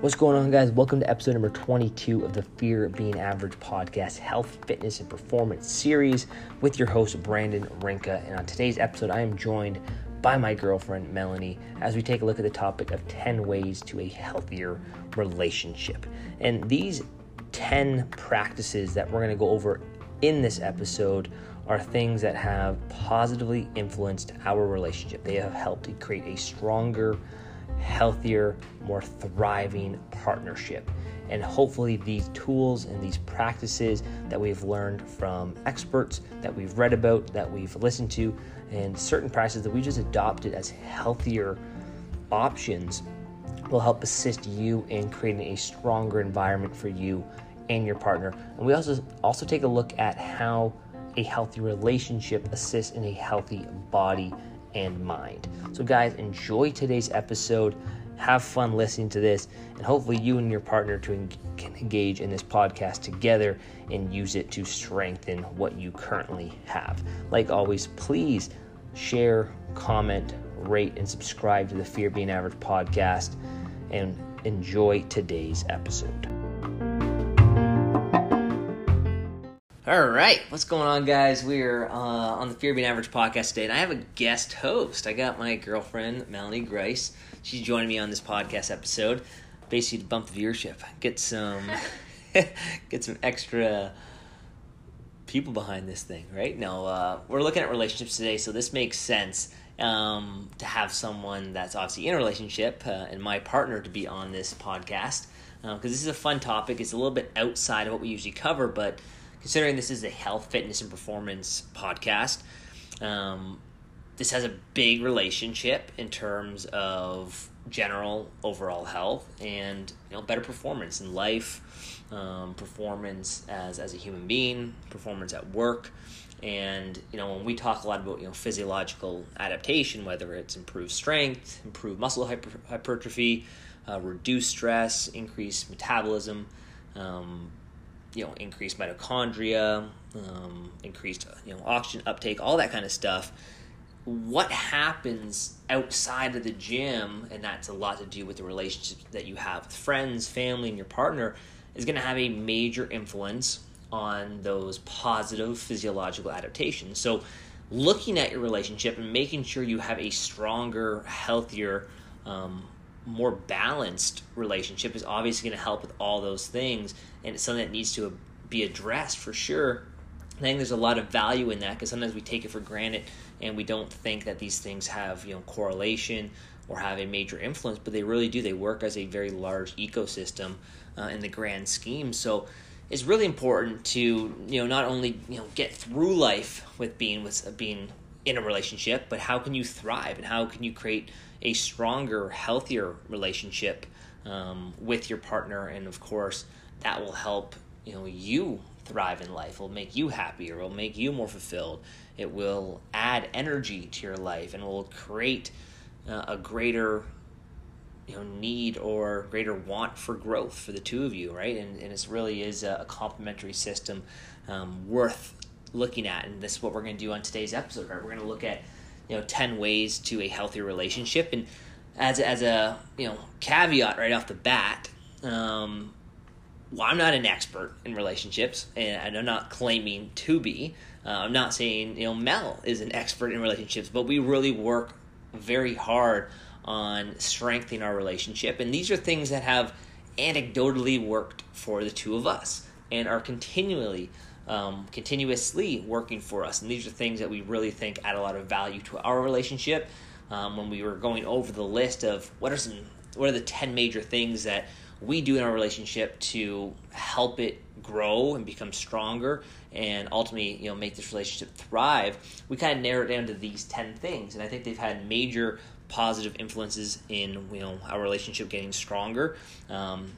What's going on, guys? Welcome to episode number 22 of the Fear of Being Average podcast, health, fitness, and performance series with your host, Brandon Rinka. And on today's episode, I am joined by my girlfriend, Melanie, as we take a look at the topic of 10 ways to a healthier relationship. And these 10 practices that we're going to go over in this episode are things that have positively influenced our relationship. They have helped to create a stronger, healthier, more thriving partnership. And hopefully, these tools and these practices that we've learned from experts, that we've read about, that we've listened to, and certain practices that we just adopted as healthier options will help assist you in creating a stronger environment for you and your partner. And we also also take a look at how a healthy relationship assists in a healthy body and mind. So, guys, enjoy today's episode. Have fun listening to this, and hopefully, you and your partner to can engage in this podcast together and use it to strengthen what you currently have. Like always, please share, comment, rate, and subscribe to the Fear Being Average podcast, and enjoy today's episode. All right, what's going on, guys? We're uh, on the Fear Being Average podcast today, and I have a guest host. I got my girlfriend, Melanie Grice. She's joining me on this podcast episode, basically to bump the viewership, get some, get some extra people behind this thing, right? No, uh, we're looking at relationships today, so this makes sense um, to have someone that's obviously in a relationship uh, and my partner to be on this podcast because uh, this is a fun topic. It's a little bit outside of what we usually cover, but considering this is a health, fitness, and performance podcast, um, this has a big relationship in terms of general overall health and you know better performance in life, um, performance as as a human being, performance at work. And you know when we talk a lot about you know physiological adaptation, whether it's improved strength, improved muscle hyper- hypertrophy, uh, reduce stress, increase metabolism, um, you know increased mitochondria, um, increased you know oxygen uptake, all that kind of stuff. What happens outside of the gym, and that's a lot to do with the relationships that you have with friends, family, and your partner, is going to have a major influence on those positive physiological adaptations. So, looking at your relationship and making sure you have a stronger, healthier, um, more balanced relationship is obviously going to help with all those things and it's something that needs to be addressed for sure. I think there's a lot of value in that because sometimes we take it for granted and we don't think that these things have you know correlation or have a major influence but they really do. They work as a very large ecosystem uh, in the grand scheme. So it's really important to you know not only you know get through life with being with being in a relationship but how can you thrive and how can you create a stronger, healthier relationship um, with your partner, and of course, that will help you know you thrive in life. It will make you happier. It will make you more fulfilled. It will add energy to your life, and will create uh, a greater you know need or greater want for growth for the two of you, right? And and it really is a, a complementary system um, worth looking at, and this is what we're going to do on today's episode. Right, we're going to look at you know 10 ways to a healthy relationship and as as a you know caveat right off the bat um, well, I'm not an expert in relationships, and I'm not claiming to be. Uh, I'm not saying you know Mel is an expert in relationships, but we really work very hard on strengthening our relationship, and these are things that have anecdotally worked for the two of us and are continually um, continuously working for us. And these are things that we really think add a lot of value to our relationship. Um, when we were going over the list of what are some, what are the ten major things that we do in our relationship to help it grow and become stronger and ultimately you know make this relationship thrive we kind of narrow it down to these 10 things and i think they've had major positive influences in you know our relationship getting stronger um,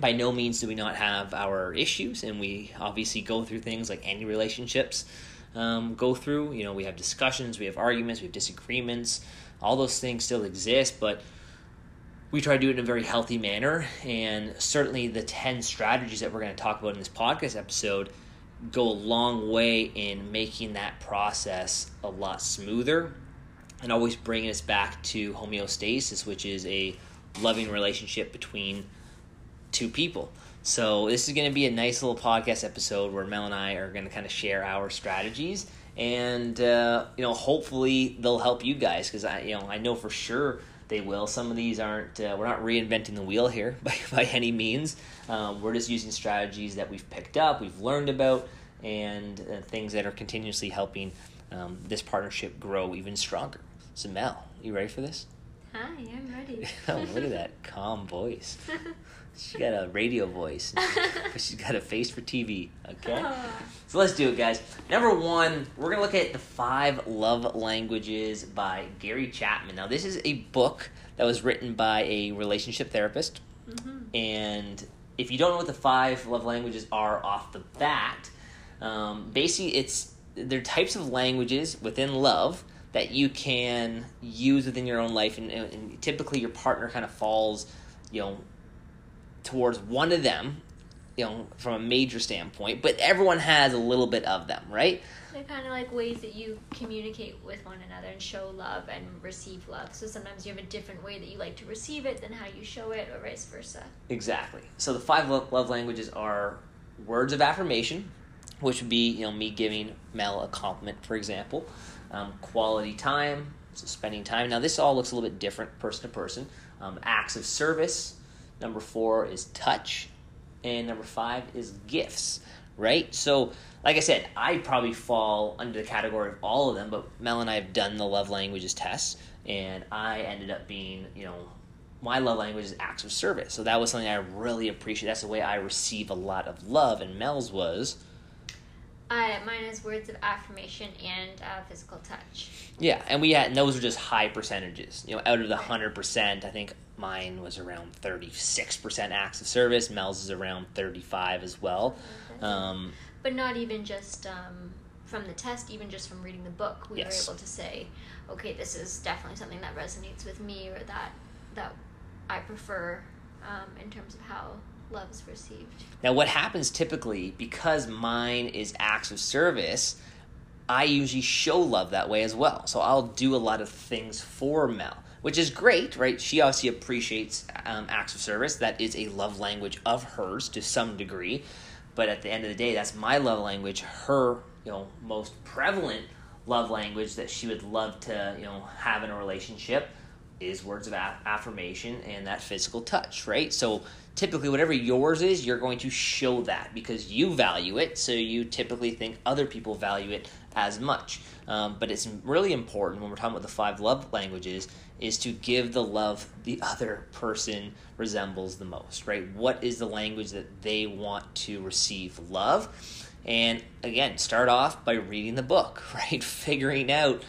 by no means do we not have our issues, and we obviously go through things like any relationships um, go through. You know, we have discussions, we have arguments, we have disagreements. All those things still exist, but we try to do it in a very healthy manner. And certainly, the 10 strategies that we're going to talk about in this podcast episode go a long way in making that process a lot smoother and always bringing us back to homeostasis, which is a loving relationship between two people. So this is going to be a nice little podcast episode where Mel and I are going to kind of share our strategies, and uh, you know, hopefully they'll help you guys because I, you know, I know for sure they will. Some of these aren't. Uh, we're not reinventing the wheel here by by any means. Um, we're just using strategies that we've picked up, we've learned about, and uh, things that are continuously helping um, this partnership grow even stronger. So Mel, you ready for this? Hi, I'm ready. oh, look at that calm voice. She got a radio voice, but she's got a face for TV. Okay, so let's do it, guys. Number one, we're gonna look at the five love languages by Gary Chapman. Now, this is a book that was written by a relationship therapist, mm-hmm. and if you don't know what the five love languages are off the bat, um, basically it's they're types of languages within love that you can use within your own life, and, and typically your partner kind of falls, you know towards one of them, you know, from a major standpoint, but everyone has a little bit of them, right? They're kind of like ways that you communicate with one another and show love and receive love. So sometimes you have a different way that you like to receive it than how you show it, or vice versa. Exactly. So the five love languages are words of affirmation, which would be you know me giving Mel a compliment, for example, um, quality time, so spending time. Now this all looks a little bit different person to person. Um, acts of service, Number four is touch. And number five is gifts, right? So, like I said, I probably fall under the category of all of them, but Mel and I have done the love languages test, and I ended up being, you know, my love language is acts of service. So that was something I really appreciate. That's the way I receive a lot of love, and Mel's was. Uh, mine is words of affirmation and uh, physical touch. Yeah, and we had and those were just high percentages. You know, out of the hundred percent, I think Mine was around 36% acts of service. Mel's is around 35 as well. Um, but not even just um, from the test, even just from reading the book, we yes. were able to say, okay, this is definitely something that resonates with me or that that I prefer um, in terms of how love is received. Now, what happens typically, because mine is acts of service, I usually show love that way as well. So I'll do a lot of things for Mel which is great, right? She obviously appreciates um, acts of service. That is a love language of hers to some degree. But at the end of the day, that's my love language. Her, you know, most prevalent love language that she would love to, you know, have in a relationship is words of affirmation and that physical touch, right? So typically, whatever yours is, you're going to show that because you value it. So you typically think other people value it as much. Um, but it's really important when we're talking about the five love languages is to give the love the other person resembles the most, right? What is the language that they want to receive love? And again, start off by reading the book, right? Figuring out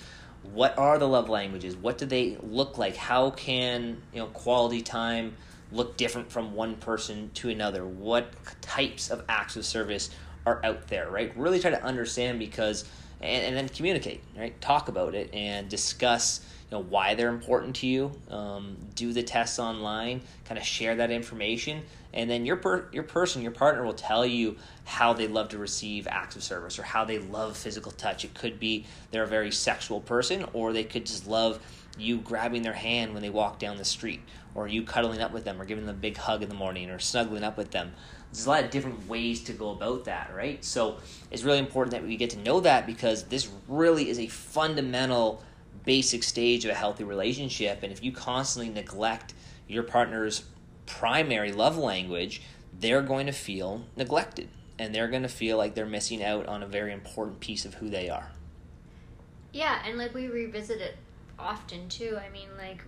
what are the love languages? What do they look like? How can, you know, quality time look different from one person to another? What types of acts of service are out there, right? Really try to understand because and, and then communicate, right? Talk about it and discuss you know why they're important to you. Um, do the tests online, kind of share that information, and then your per- your person, your partner will tell you how they love to receive acts of service or how they love physical touch. It could be they're a very sexual person, or they could just love you grabbing their hand when they walk down the street, or you cuddling up with them, or giving them a big hug in the morning, or snuggling up with them. There's a lot of different ways to go about that, right? So it's really important that we get to know that because this really is a fundamental basic stage of a healthy relationship. And if you constantly neglect your partner's primary love language, they're going to feel neglected and they're going to feel like they're missing out on a very important piece of who they are. Yeah, and like we revisit it often too. I mean, like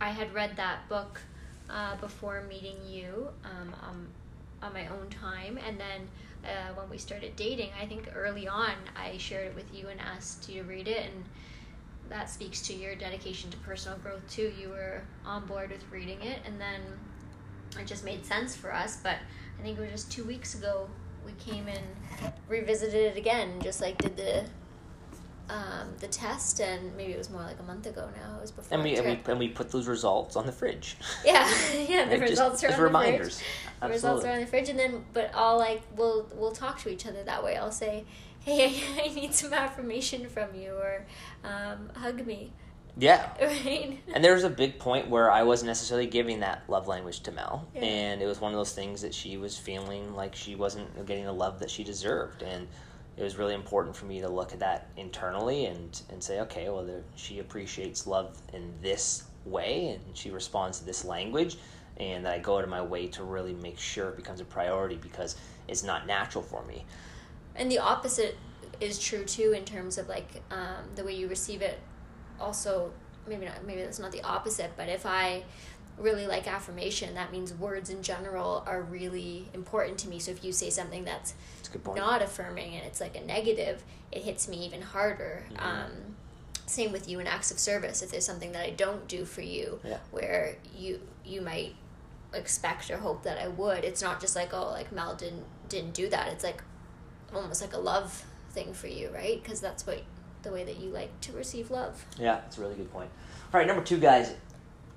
I had read that book uh, before meeting you um, um, on my own time, and then uh, when we started dating, I think early on I shared it with you and asked you to read it, and that speaks to your dedication to personal growth too. You were on board with reading it, and then it just made sense for us. But I think it was just two weeks ago we came and revisited it again, just like did the um, the test, and maybe it was more like a month ago now. It was before. And we and we, and we put those results on the fridge. Yeah, yeah. The right? results just, are on reminders. the fridge. Absolutely. The results are on the fridge, and then but all like we'll we'll talk to each other that way. I'll say, hey, I, need some affirmation from you, or um, hug me. Yeah. Right? And there was a big point where I wasn't necessarily giving that love language to Mel. Yeah. And it was one of those things that she was feeling like she wasn't getting the love that she deserved. And it was really important for me to look at that internally and, and say, okay, well, there, she appreciates love in this way and she responds to this language. And that I go out of my way to really make sure it becomes a priority because it's not natural for me. And the opposite is true too in terms of like um, the way you receive it. Also, maybe not. Maybe that's not the opposite. But if I really like affirmation, that means words in general are really important to me. So if you say something that's good point. not affirming and it's like a negative, it hits me even harder. Mhm. Um, same with you in acts of service. If there's something that I don't do for you, Yeah. where you you might expect or hope that I would, it's not just like oh like Mel didn't didn't do that. It's like almost like a love thing for you, right? Because that's what the way that you like to receive love. Yeah, that's a really good point. All right, number two, guys,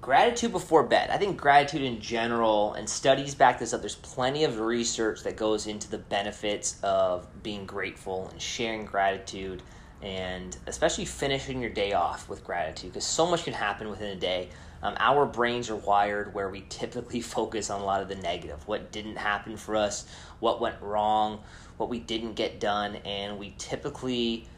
gratitude before bed. I think gratitude in general, and studies back this up, there's plenty of research that goes into the benefits of being grateful and sharing gratitude, and especially finishing your day off with gratitude, because so much can happen within a day. Um, our brains are wired where we typically focus on a lot of the negative, what didn't happen for us, what went wrong, what we didn't get done, and we typically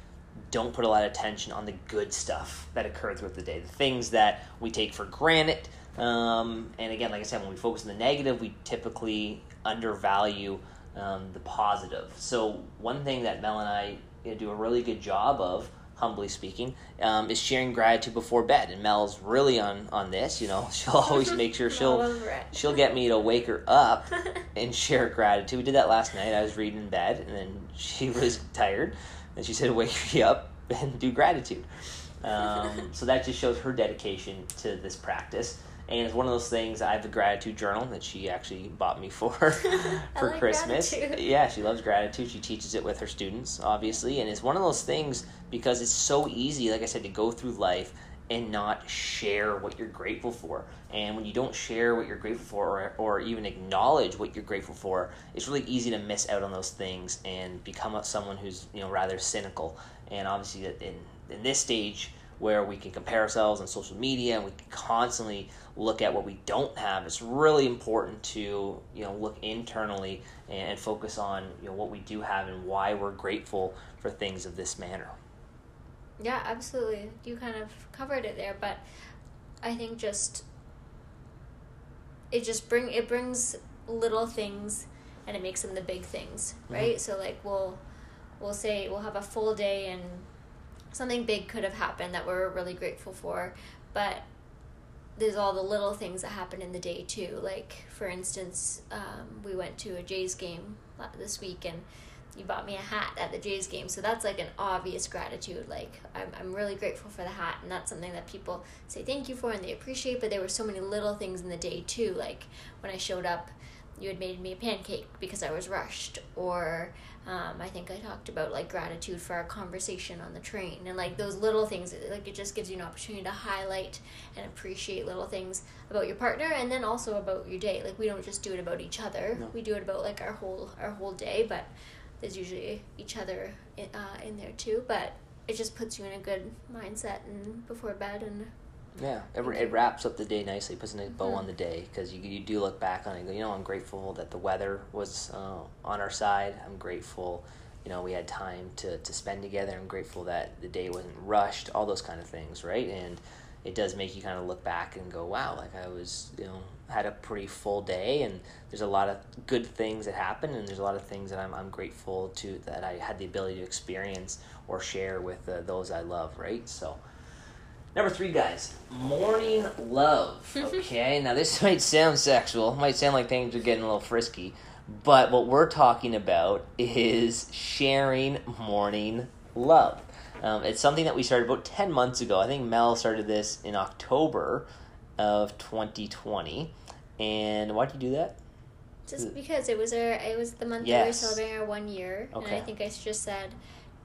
don't put a lot of attention on the good stuff that occurred throughout the day, the things that we take for granted. Um, and again, like I said, when we focus on the negative, we typically undervalue um, the positive. So, one thing that Mel and I you know, do a really good job of, humbly speaking, um, is sharing gratitude before bed. And Mel's really on on this. You know, she'll always make sure she'll she'll get me to wake her up and share gratitude. We did that last night. I was reading in bed, and then she was tired, and she said, "Wake me up and do gratitude." Um, so that just shows her dedication to this practice. And it's one of those things. I have a gratitude journal that she actually bought me for for like Christmas. gratitude. Yeah, she loves gratitude. She teaches it with her students, obviously, and it's one of those things because it's so easy, like I said, to go through life and not share what you're grateful for. And when you don't share what you're grateful for or, or even acknowledge what you're grateful for, it's really easy to miss out on those things and become someone who's, you know, rather cynical. And obviously in in this stage where we can compare ourselves on social media and we can constantly look at what we don't have, it's really important to, you know, look internally and focus on, you know, what we do have and why we're grateful for things of this manner. Yeah, absolutely. You kind of covered it there, but I think just it just bring it brings little things and it makes them the big things, right? So like we'll we'll say we'll have a full day and something big could have happened that we're really grateful for, but there's all the little things that happen in the day too. Like for instance, um, we went to a Jays game this week and you bought me a hat at the Jays game. So that's like an obvious gratitude. Like I'm, I'm really grateful for the hat, and that's something that people say thank you for and they appreciate. But there were so many little things in the day too. Like when I showed up, you had made me a pancake because I was rushed, or um, I think I talked about like gratitude for our conversation on the train, and like those little things. Like it just gives you an opportunity to highlight and appreciate little things about your partner, and then also about your day. Like we don't just do it about each other. No. We do it about like our whole our whole day, but there's usually each other in, uh, in there too. But it just puts you in a good mindset and before bed and Yeah, it, it wraps up the day nicely, puts a nice bow Mhm. on the day because you, you do look back on it. and go, You know, I'm grateful that the weather was uh, on our side. I'm grateful, you know, we had time to, to spend together. I'm grateful that the day wasn't rushed. All those kind of things, right? And it does make you kind of look back and go, wow, like I was, you know, had a pretty full day, and there's a lot of good things that happen, and there's a lot of things that I'm I'm grateful to that I had the ability to experience or share with uh, those I love, right? So. Number three, guys, morning love. Okay, now this might sound sexual, might sound like things are getting a little frisky, but what we're talking about is sharing morning love. Um, it's something that we started about 10 months ago. I think Mel started this in October of 2020. And why did you do that? just because it was our it was the month that we were celebrating our one year, and I think I just said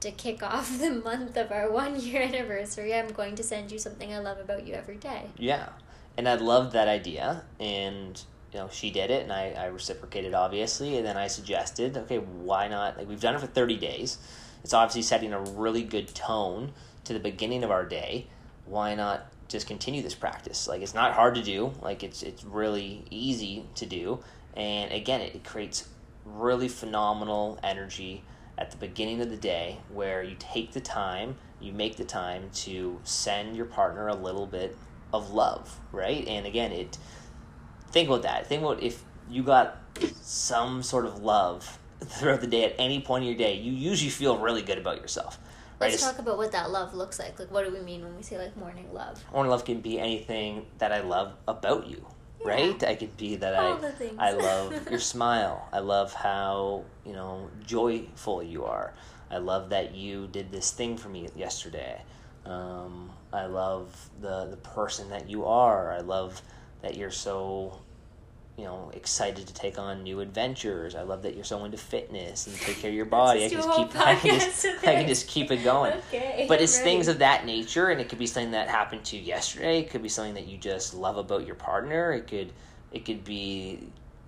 to kick off the month of our one year anniversary, I'm going to send you something I love about you every day. Yeah. And I loved that idea. And, you know, she did it and I, I reciprocated, obviously. And then I suggested, okay, why not? Like, we've done it for 30 days. It's obviously setting a really good tone to the beginning of our day. why not just continue this practice? Like it's not hard to do. Like it's it's really easy to do, and again, it, it creates really phenomenal energy at the beginning of the day where you take the time, you make the time to send your partner a little bit of love, right? And again, it think about that. Think about if you got some sort of love throughout the day at any point in your day, you usually feel really good about yourself. Let's talk about what that love looks like. Like, what do we mean when we say like morning love? Morning love can be anything that I love about you, yeah. right? I could be that All I I love your smile. I love how you know joyful you are. I love that you did this thing for me yesterday. Um, I love the the person that you are. I love that you're so you know excited to take on new adventures. I love that you're so into fitness and take care of your body. I can just keep I can just, I can just keep it going. okay, but it's things of that nature, and it could be something that happened to you yesterday. It could be something that you just love about your partner. It could it could be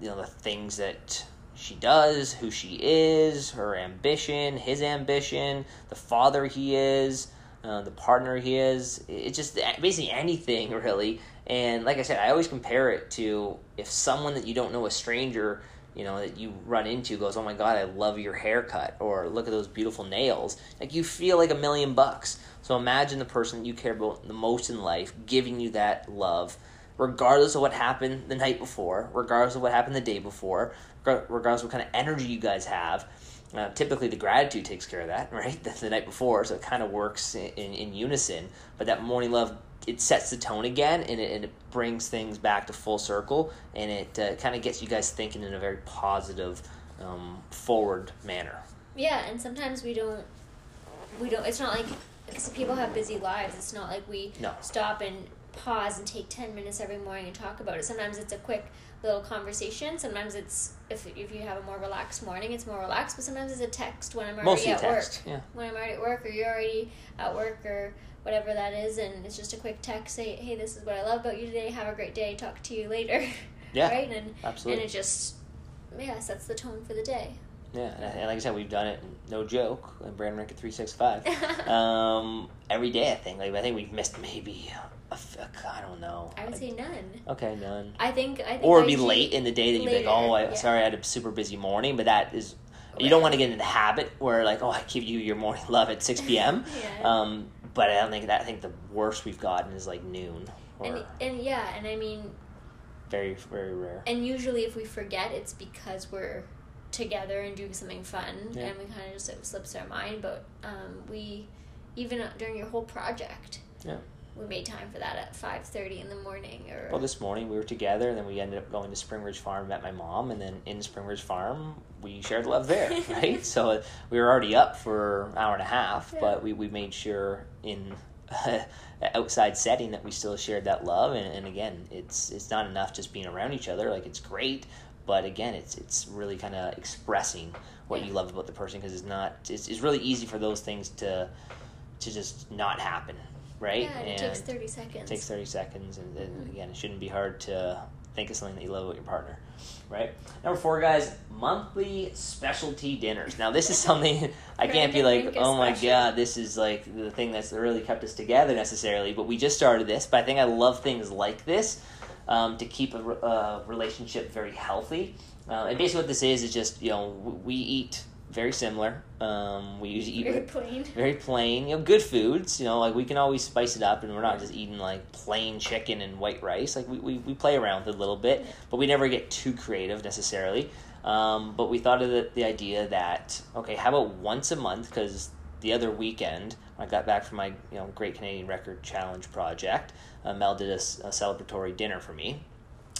you know the things that she does, who she is, her ambition, his ambition, the father he is, uh, the partner he is. It's just basically anything really and like I said, I always compare it to if someone that you don't know, a stranger, you know, that you run into goes, "Oh my god, I love your haircut," or "Look at those beautiful nails." Like you feel like a million bucks. So imagine the person you care about the most in life giving you that love, regardless of what happened the night before, regardless of what happened the day before, regardless of what kind of energy you guys have. Uh, typically, the gratitude takes care of that, right? The, the night before, so it kind of works in, in, in unison. But that morning love it sets the tone again and it, and it brings things back to full circle and it uh, kind of gets you guys thinking in a very positive um, forward manner yeah and sometimes we don't we don't it's not like because people have busy lives it's not like we no. stop and pause and take 10 minutes every morning and talk about it sometimes it's a quick little conversation sometimes it's if, if you have a more relaxed morning it's more relaxed but sometimes it's a text when i'm already Mostly at text, work yeah. when i'm already at work or you're already at work or whatever that is, and it's just a quick text. Say, hey, this is what I love about you today. Have a great day. Talk to you later. Yeah, right. And absolutely. And it just yeah sets the tone for the day. Yeah, and like I said, we've done it. No joke. And Brand Rank at three six five. Um, every day, I think. Like I think we've missed maybe. I don't know. I would say none. Okay, none. I think. I think. Or be late in the day that you're like, oh, I, yeah. sorry, I had a super busy morning, but that is. You don't want to get into the habit where like, oh, I give you your morning love at six p.m. yeah. Um, but I don't think that. I think the worst we've gotten is like noon. and and yeah, and I mean, very very rare. And usually, if we forget, it's because we're together and doing something fun, yeah. and we kind of just it slips our mind. But um, we, even during your whole project, yeah, we made time for that at five thirty in the morning. Or well, this morning we were together, and then we ended up going to Spring Ridge Farm, met my mom, and then in Spring Ridge Farm we shared love there, right? so uh, we were already up for an hour and a half, yeah. but we we made sure in outside setting that we still shared that love, and, and again, it's it's not enough just being around each other. Like it's great, but again, it's it's really kind of expressing what yeah. you love about the person because it's not it's, it's really easy for those things to to just not happen right? Yeah, it takes 30 seconds. It takes 30 seconds, and, and mm-hmm. again, it shouldn't be hard to think of something that you love about your partner, right? Number four, guys, monthly specialty dinners. Now, this is something I can't be like, oh my god, this is like the thing that's really kept us together necessarily, but we just started this, but I think I love things like this um, to keep a, a, relationship very healthy. Uh, and basically, what this is is just, you know, we eat very similar. Um, we usually eat very plain. Very plain. You know, good foods. You know, like we can always spice it up, and we're not just eating like plain chicken and white rice. Like we, we, we play around with it a little bit, but we never get too creative necessarily. Um, but we thought of the, the idea that okay, how about once a month? Because the other weekend, I got back from my you know Great Canadian Record Challenge project, uh, Mel did a, a celebratory dinner for me,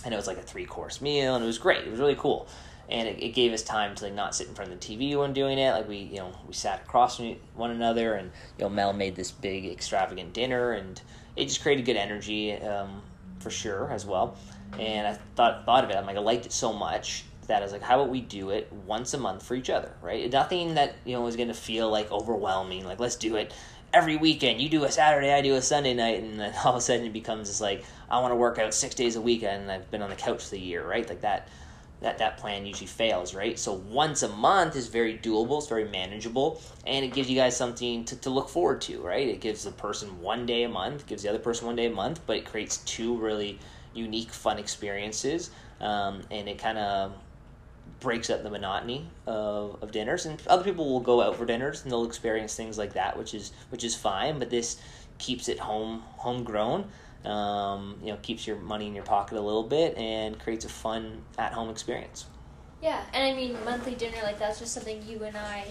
and it was like a three course meal, and it was great. It was really cool and it, it, gave us time to like not sit in front of the TV when doing it. Like we, you know, we sat across from one another, and you know, Mel made this big extravagant dinner, and it just created good energy um, for sure as well. And I thought thought of it. I'm like, I liked it so much that I was like, how about we do it once a month for each other, right? Nothing that you know is going to feel like overwhelming. Like let's do it every weekend. You do a Saturday, I do a Sunday night, and then all of a sudden it becomes just like I want to work out six days a week, and I've been on the couch for the year, right? Like that that that plan usually fails, right? So once a month is very doable, it's very manageable, and it gives you guys something to, to look forward to, right? It gives the person one day a month, gives the other person one day a month, but it creates two really unique, fun experiences, um, and it kind of breaks up the monotony of, of dinners. And other people will go out for dinners and they'll experience things like that, which is which is fine. But this keeps it home homegrown um, you know, keeps your money in your pocket a little bit and creates a fun at home experience. Yeah, and I mean monthly dinner like that's just something you and I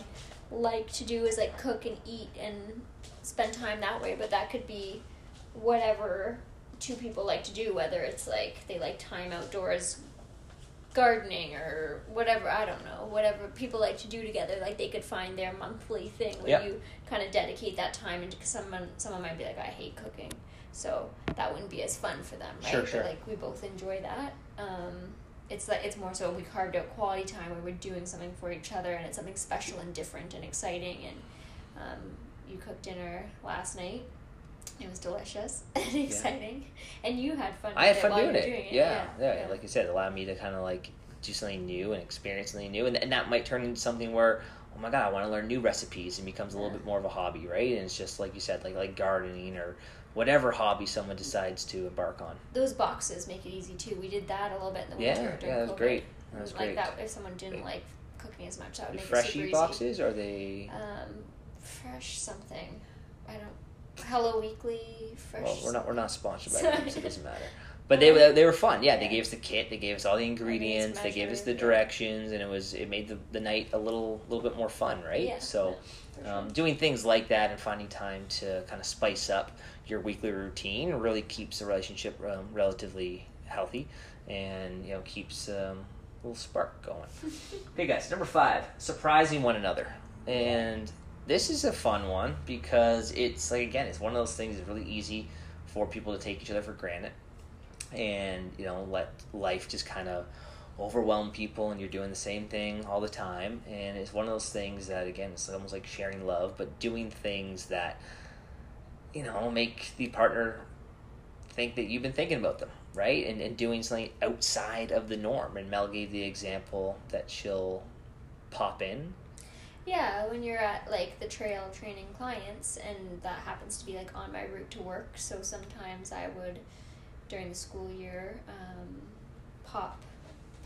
like to do is like cook and eat and spend time that way. But that could be whatever two people like to do, whether it's like they like time outdoors, gardening or whatever. I don't know, whatever people like to do together. Like they could find their monthly thing where Yep. you kind of dedicate that time. And someone someone might be like, I hate cooking. So that wouldn't be as fun for them, right? Sure, But, like we both enjoy that. Um, it's like it's more so we carved out quality time where we're doing something for each other and it's something special and different and exciting. And um, you cooked dinner last night. It was delicious and exciting. And you had fun I had fun while you doing it. doing Yeah, yeah, Like you said, it allowed me to kind of like do something new and experience something new, and, and that might turn into something where, oh my god, I want to learn new recipes, and becomes a little bit more of a hobby, right? And it's just like you said, like like gardening or whatever hobby someone decides to embark on. those boxes make it easy too we did that a little bit in the Yeah, winter during yeah, that was COVID. great. That was like great. that if someone didn't Great. like cooking as much that would The make it super freshy easy boxes are they? um, fresh something I don't Hello Weekly fresh Well, we're not we're not sponsored by them, so it doesn't matter. But they were they were fun. Yeah, they gave us the kit, they gave us all the ingredients, they gave us the directions, and it was it made the, the night a little little bit more fun, right? Yeah, so. yeah, for sure. Um, doing things like that and finding time to kind of spice up your weekly routine really keeps the relationship um, relatively healthy and you know keeps um, a little spark going. okay, guys, number five, surprising one another, and this is a fun one because it's like again, it's one of those things that's really easy for people to take each other for granted, and you know let life just kind of overwhelm people and you're doing the same thing all the time. And it's one of those things that again it's almost like sharing love but doing things that you know make the partner think that you've been thinking about them right? And, and doing something outside of the norm. And mel gave the example that she'll pop in. Yeah, when you're at like the trail training clients, and that happens to be like on my route to work. So sometimes I would, during the school year, um, pop,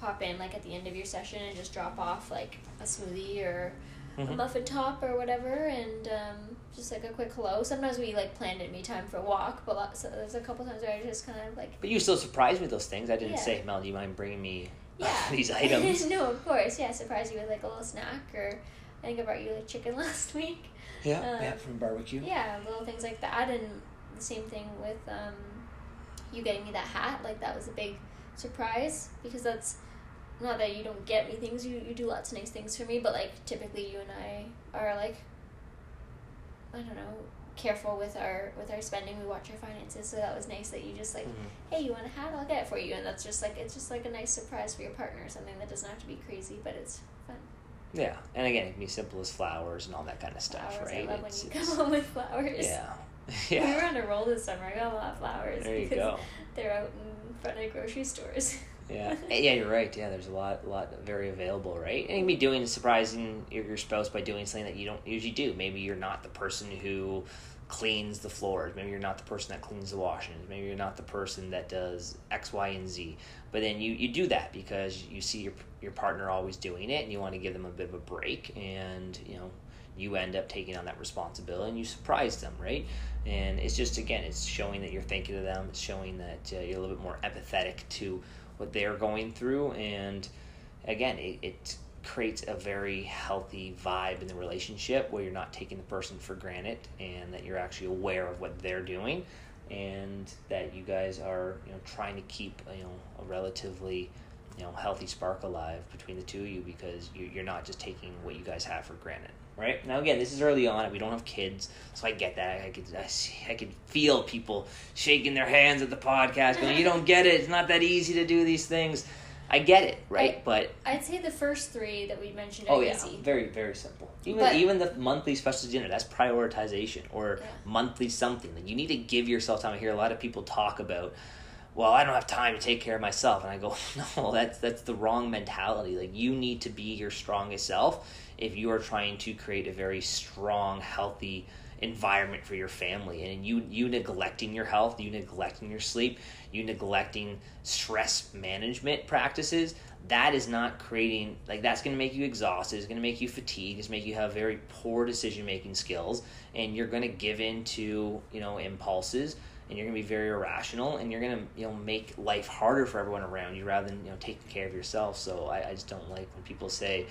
pop in like at the end of your session and just drop off like a smoothie or a Mhm. muffin top or whatever, and um, just like a quick hello. Sometimes we like planned in me time for a walk, but lots, so there's a couple times where I just kind of like but you still surprised me with those things i didn't Yeah. say mel do you mind bringing me yeah these items no, of course, yeah. Surprise you with like a little snack, or I think I brought you like chicken last week. yeah Um, yeah from barbecue Yeah, little things like that, and the same thing with um, you getting me that hat. Like that was a big surprise because that's not that you don't get me things. You you do lots of nice things for me, but like typically you and I are like I don't know careful with our with our spending. We watch our finances, so that was nice that you just like, Mhm. hey, you want a hat? I'll get it for you, and that's just like it's just like a nice surprise for your partner. Something that doesn't have to be crazy, but it's fun. yeah and again it can be simple as flowers and all that kind of stuff Flowers, right I love when you come home with flowers. yeah We were on a roll this summer. I got a lot of flowers there you because go they're out in front of grocery stores. Yeah, eh, yeah, you're right. Yeah, there's a lot, a lot very available, right? And you can be doing surprising your, your spouse by doing something that you don't usually do. Maybe you're not the person who cleans the floors. Maybe you're not the person that cleans the washings. Maybe you're not the person that does X, Y, and Z. But then you, you do that because you see your your partner always doing it, and you want to give them a bit of a break, and you know you end up taking on that responsibility, and you surprise them, right? And it's just again, it's showing that you're thinking of them. It's showing that uh, you're a little bit more empathetic to what they're going through and again it, it creates a very healthy vibe in the relationship where you're not taking the person for granted and that you're actually aware of what they're doing and that you guys are you know trying to keep you know a relatively you know healthy spark alive between the two of you because you, you're not just taking what you guys have for granted right now again this is early on we don't have kids so i get that i could i, see, I could feel people shaking their hands at the podcast going you don't get it it's not that easy to do these things i get it right I- but I'd say the first three that we mentioned are Oh yeah, easy. very very simple. Even But- even the monthly special dinner that's prioritization or Yeah. monthly something. Like you need to give yourself time. I hear a lot of people talk about, well, I don't have time to take care of myself. And I go, no, that's that's the wrong mentality. Like you need to be your strongest self if you are trying to create a very strong, healthy environment for your family. And you you neglecting your health, you neglecting your sleep, you neglecting stress management practices, that is not creating like that's going to make you exhausted it's going to make you fatigued it's make you have very poor decision making skills and you're going to give in to you know impulses and you're going to be very irrational and you're going to you know make life harder for everyone around you rather than you know taking care of yourself so I, I just don't like when people say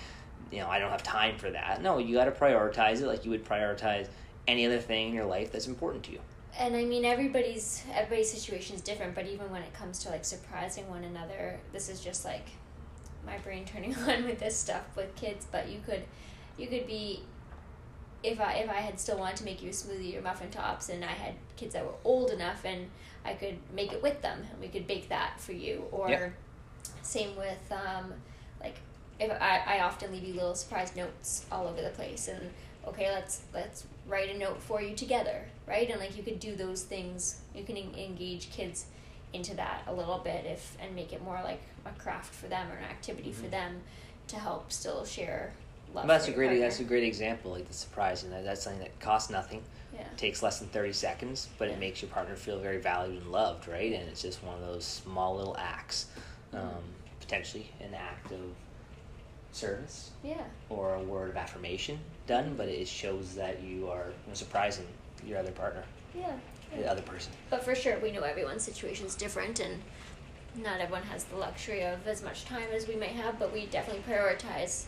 you know i don't have time for that no you got to prioritize it like you would prioritize any other thing in your life that's important to you and I mean everybody's everybody's situation is different, but even when it comes to like surprising one another, this is just like my brain turning on with this stuff with kids. But you could, you could be if I if I had still wanted to make you a smoothie or muffin tops and I had kids that were old enough and I could make it with them and we could bake that for you or Yeah. same with um, if I, I often leave you little surprise notes all over the place and okay let's let's write a note for you together right and like you could do those things you can en- engage kids into that a little bit if and make it more like a craft for them or an activity for them to help still share love Mm-hmm. that's a great partner. that's a great example like the surprising that that's something that costs nothing yeah takes less than 30 seconds, but Yeah. it makes your partner feel very valued and loved, right? And it's just one of those small little acts, um, potentially an act of service yeah or a word of affirmation done, but it shows that you are you know, surprising your other partner, yeah the other person. But for sure, we know everyone's situation is different, and not everyone has the luxury of as much time as we may have. But we definitely prioritize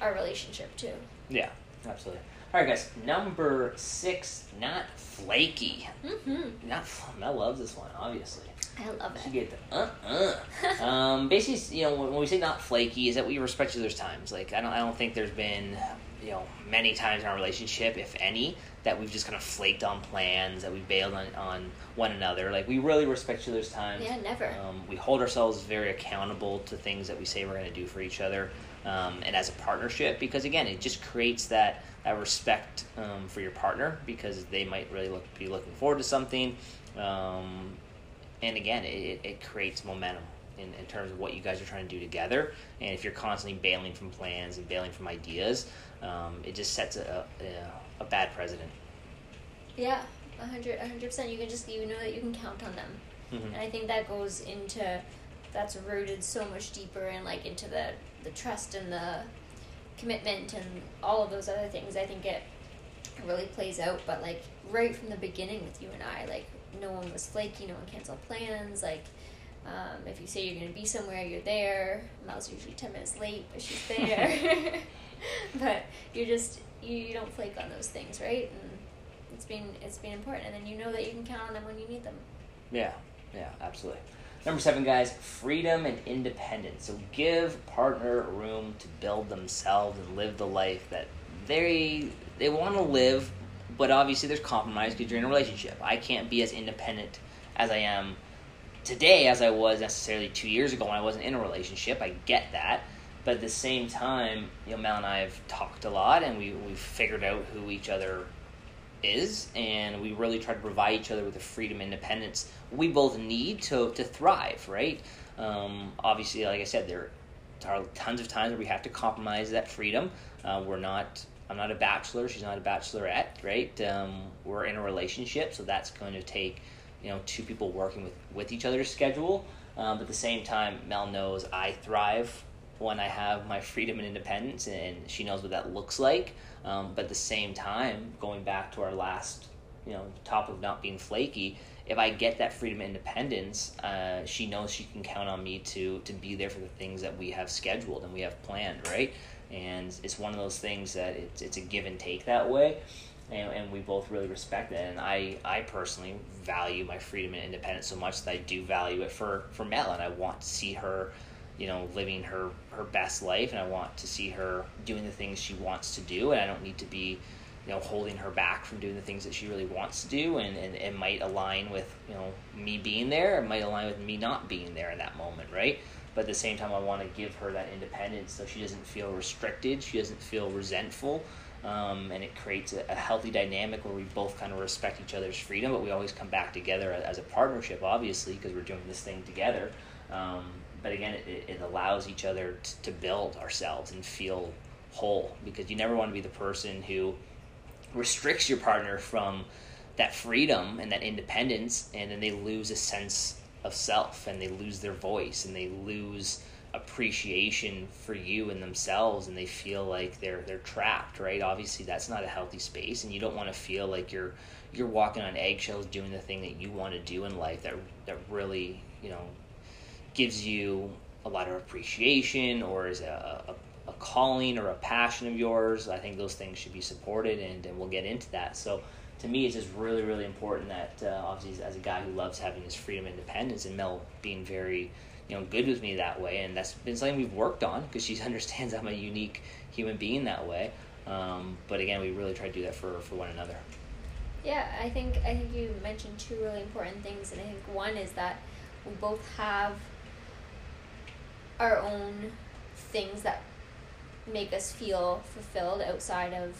our relationship too. Yeah, absolutely. All right, guys. Number six, not flaky. Mm-hmm. Not Mel loves this one, obviously. I love it. get the uh uh. um, basically, you know, when, when we say not flaky, is that we respect each other's times. Like, I don't, I don't think there's been, you know, many times in our relationship, if any, that we've just kind of flaked on plans, that we bailed on, on one another. Like, we really respect each other's times. Yeah, never. Um, we hold ourselves very accountable to things that we say we're going to do for each other, um, and as a partnership, because again, it just creates that that respect um, for your partner because they might really look be looking forward to something, um, and again, it, it creates momentum. In, in terms of what you guys are trying to do together, and if you're constantly bailing from plans and bailing from ideas, um, it just sets a, a, a bad precedent. Yeah, a hundred, a hundred percent. You can just you know that you can count on them, Mhm. and I think that goes into that's rooted so much deeper and like into the the trust and the commitment and all of those other things. I think it really plays out, but like right from the beginning with you and I, like no one was flaky, no one canceled plans, like. Um, if you say you're going to be somewhere, you're there. Mel's usually 10 minutes late, but she's there. but you're just, you, you don't flake on those things, right? And it's been it's been important, and then you know that you can count on them when you need them. Yeah, yeah, absolutely. Number seven, guys, freedom and independence. So give partner room to build themselves and live the life that they they want to live, but obviously there's compromise because you're in a relationship. I can't be as independent as I am today as I was necessarily two years ago when I wasn't in a relationship. I get that. But at the same time, you know, Mel and I have talked a lot and we, we've figured out who each other is and we really try to provide each other with the freedom and independence we both need to, to thrive, right? Um, obviously, like I said, there are tons of times where we have to compromise that freedom. Uh, we're not I'm not a bachelor, she's not a bachelorette, right? Um, we're in a relationship, so that's going to take you know two people working with with each other's schedule. Um, but at the same time, Mel knows I thrive when I have my freedom and independence, and she knows what that looks like. Um, but at the same time, going back to our last, you know, top of not being flaky, if I get that freedom and independence, uh, she knows she can count on me to to be there for the things that we have scheduled and we have planned, right? And it's one of those things that it's it's a give and take that way. And, and we both really respect it. And I, I personally value my freedom and independence so much that I do value it for, for Mel, and I want to see her, you know, living her, her best life, and I want to see her doing the things she wants to do, and I don't need to be, you know, holding her back from doing the things that she really wants to do, and, and it might align with, you know, me being there, it might align with me not being there in that moment, right? But at the same time, I want to give her that independence so she doesn't feel restricted, she doesn't feel resentful, Um, and it creates a, a, healthy dynamic where we both kind of respect each other's freedom, but we always come back together as a partnership, obviously, because we're doing this thing together. Um, but again, it, it allows each other t- to build ourselves and feel whole because you never want to be the person who restricts your partner from that freedom and that independence, and then they lose a sense of self and they lose their voice and they lose appreciation for you and themselves and they feel like they're they're trapped right? Obviously that's not a healthy space and you don't want to feel like you're you're walking on eggshells doing the thing that you want to do in life that that really you know gives you a lot of appreciation or is a, a, a calling or a passion of yours. I think those things should be supported and, and we'll get into that. So to me, it's just really, really important that uh, obviously as a guy who loves having his freedom and independence, and Mel being very you know good with me that way, and that's been something we've worked on because she understands I'm a unique human being that way. Um, but again, we really try to do that for for one another. Yeah, I think I think you mentioned two really important things, and I think one is that we both have our own things that make us feel fulfilled outside of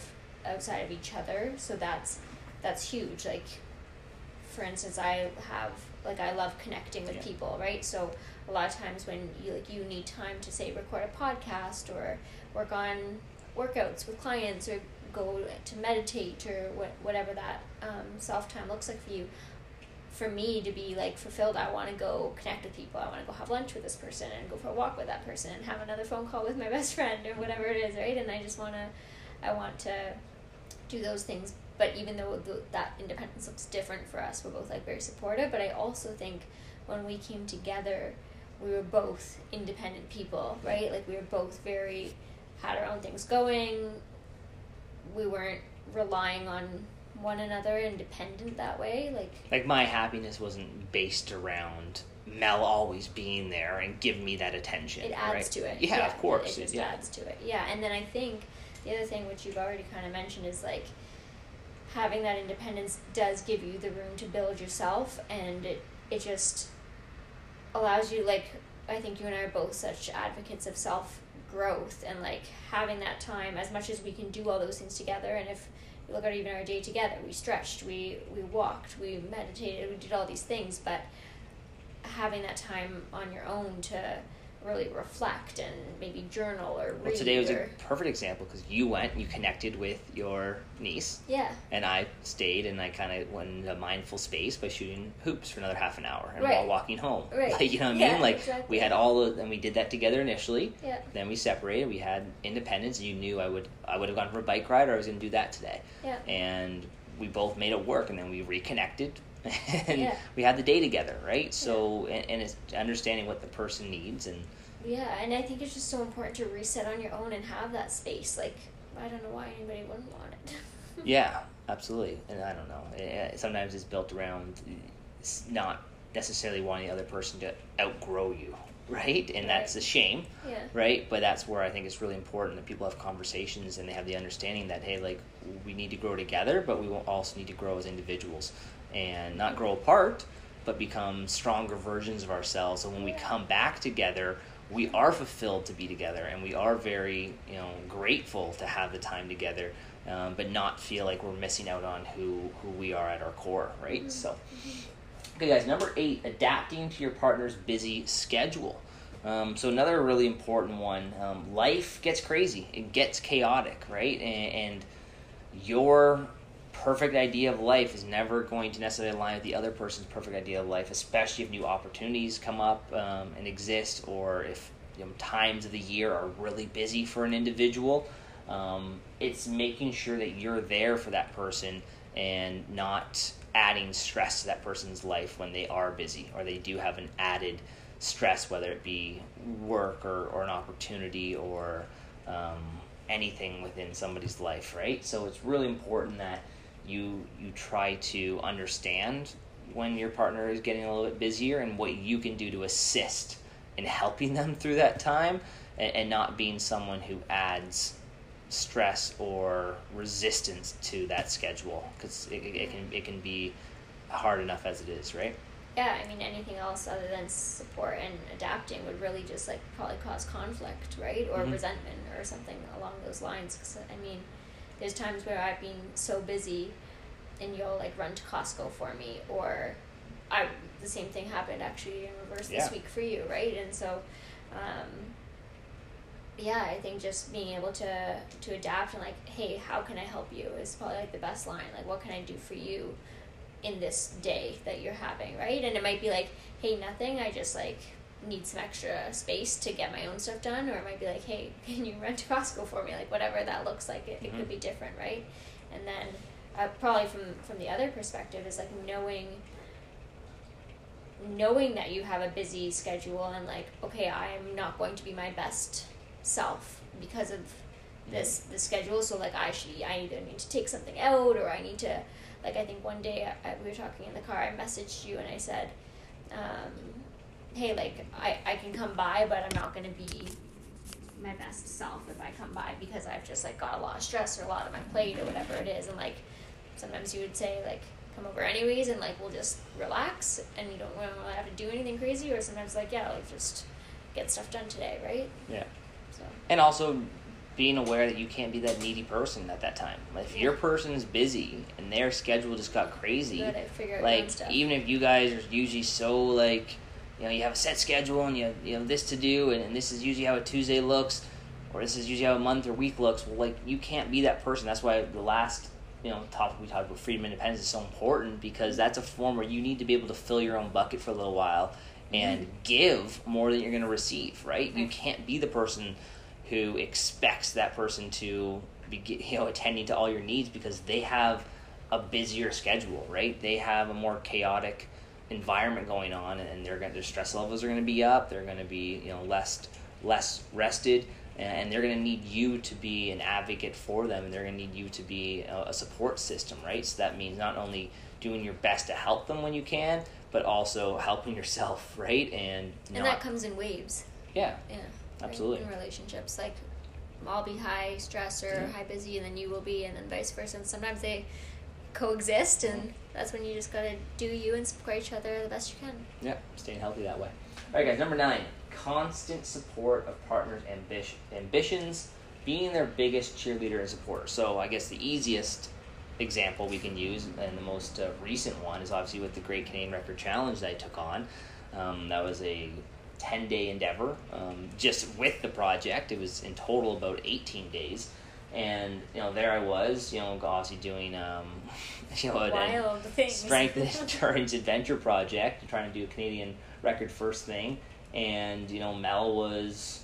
outside of each other. So that's that's huge. Like for instance, I have like I love connecting with yeah. people, right? So a lot of times when you like you need time to say record a podcast or work on workouts with clients or go to meditate or what, whatever that um, self time looks like for you for me to be like fulfilled i want to go connect with people i want to go have lunch with this person and go for a walk with that person and have another phone call with my best friend or whatever it is right and i just want to i want to do those things but even though that independence looks different for us we're both like very supportive but i also think when we came together we were both independent people, right? Like we were both very had our own things going. We weren't relying on one another independent that way. Like like my happiness wasn't based around Mel always being there and giving me that attention. It adds right? to it. Yeah, yeah, of course. It, it just yeah. adds to it. Yeah, and then I think the other thing which you've already kind of mentioned is like having that independence does give you the room to build yourself and it it just allows you like I think you and I are both such advocates of self growth and like having that time as much as we can do all those things together. And if you look at even our day together we stretched we we walked we meditated we did all these things but having that time on your own to really reflect and maybe journal or read. Well, today was or... a perfect example because you went and you connected with your niece. Yeah. And I stayed and I kind of went into a mindful space by shooting hoops for another half an hour and right. while walking home. Right. Like, you know what I yeah, mean? Like exactly. we had all of, and we did that together initially. Yeah. Then we separated. We had independence. You knew I would I would have gone for a bike ride or I was going to do that today. Yeah. And we both made it work and then we reconnected and yeah. we had the day together, right? So and, and it's understanding what the person needs and yeah, and I think it's just so important to reset on your own and have that space. Like, I don't know why anybody wouldn't want it. yeah, absolutely. And I don't know. sometimes it's built around not necessarily wanting the other person to outgrow you, right? And that's a shame, yeah. right? But that's where I think it's really important that people have conversations and they have the understanding that, hey, like, we need to grow together, but we will also need to grow as individuals and not grow apart, but become stronger versions of ourselves. So when we come back together, we are fulfilled to be together and we are very you know grateful to have the time together um, but not feel like we're missing out on who who we are at our core right mm-hmm. so okay guys number eight adapting to your partner's busy schedule um, so another really important one um, life gets crazy it gets chaotic right and, and your perfect idea of life is never going to necessarily align with the other person's perfect idea of life, especially if new opportunities come up um, and exist, or if you know, times of the year are really busy for an individual. Um, it's making sure that you're there for that person and not adding stress to that person's life when they are busy or they do have an added stress, whether it be work or, or an opportunity or um, anything within somebody's life, right? So it's really important that you you try to understand when your partner is getting a little bit busier and what you can do to assist in helping them through that time and, and not being someone who adds stress or resistance to that schedule. Because it, it can it can be hard enough as it is right? Yeah i mean anything else other than support and adapting would really just like probably cause conflict right? Or mm-hmm. resentment or something along those lines. Because i mean there's times where I've been so busy and you'll like run to Costco for me or I the same thing happened actually in reverse Yeah. this week for you, right? And so um yeah, I think just being able to to adapt and like, hey, how can I help you is probably like the best line. Like what can I do for you in this day that you're having, right? And it might be like, hey, nothing, I just like need some extra space to get my own stuff done or it might be like, hey, can you rent to Costco for me? Like whatever that looks like, it, it Mhm. could be different, right? And then uh, probably from from the other perspective is like knowing knowing that you have a busy schedule and like okay i'm not going to be my best self because of this the schedule so like i should i either need to take something out or i need to like i think one day I, I, we were talking in the car i messaged you and i said um, hey like I, I can come by but i'm not going to be my best self if i come by because i've just like got a lot of stress or a lot on my plate or whatever it is. And like sometimes you would say like come over anyways and like we'll just relax and you don't really have to do anything crazy. Or sometimes like yeah like just get stuff done today right? Yeah. so. And also being aware that you can't be that needy person at that time. If your person is busy and their schedule just got crazy, you gotta figure out your own like even if you guys are usually so like you know you have a set schedule and you have, you have this to do and, and this is usually how a tuesday looks or this is usually how a month or week looks. Well like you can't be that person. That's why the last you know topic we talked about freedom and independence is so important because that's a form where you need to be able to fill your own bucket for a little while and mm-hmm. give more than you're going to receive right? You mm-hmm. can't be the person who expects that person to be you know attending to all your needs because they have a busier schedule, right? They have a more chaotic environment going on, and they're going their stress levels are going to be up. They're going to be you know less less rested, and they're going to need you to be an advocate for them, and they're going to need you to be a, a support system, right? So that means not only doing your best to help them when you can, but also helping yourself, right? And and not, that comes in waves yeah, yeah right? Absolutely. in relationships like i'll be high stress or Yeah. high busy and then you will be and then vice versa and sometimes they coexist and mm-hmm. That's when you just gotta do you and support each other the best you can Yeah, staying healthy that way. All right, guys. Number nine: constant support of partners' ambition, ambitions, being their biggest cheerleader and supporter. So, I guess the easiest example we can use, and the most uh, recent one, is obviously with the Great Canadian Record Challenge that I took on. Um, that was a 10 day endeavor. Um, just with the project, it was in total about 18 days. And, you know, there I was, you know, obviously doing, um, you know, an- wild things Strength and Endurance Adventure Project, trying to do a Canadian record first thing. And, you know, Mel was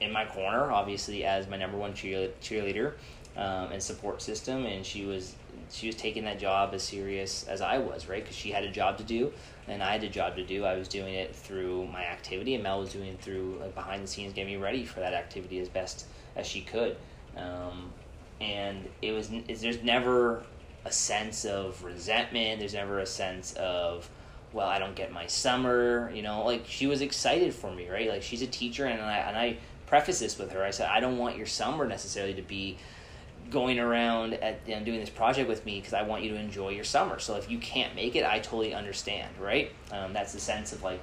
in my corner, obviously, as my number one cheerle- cheerleader um, and support system. And she was she was taking that job as serious as I was, right? Because she had a job to do, and I had a job to do. I was doing it through my activity, and Mel was doing it through like behind the scenes, getting me ready for that activity as best as she could. Um, and it was there's never a sense of resentment. There's never a sense of well, I don't get my summer. You know, like she was excited for me, right? Like she's a teacher, and I and I preface this with her. I said I don't want your summer necessarily to be going around at know, doing this project with me because I want you to enjoy your summer. So if you can't make it, I totally understand, right? Um, that's the sense of like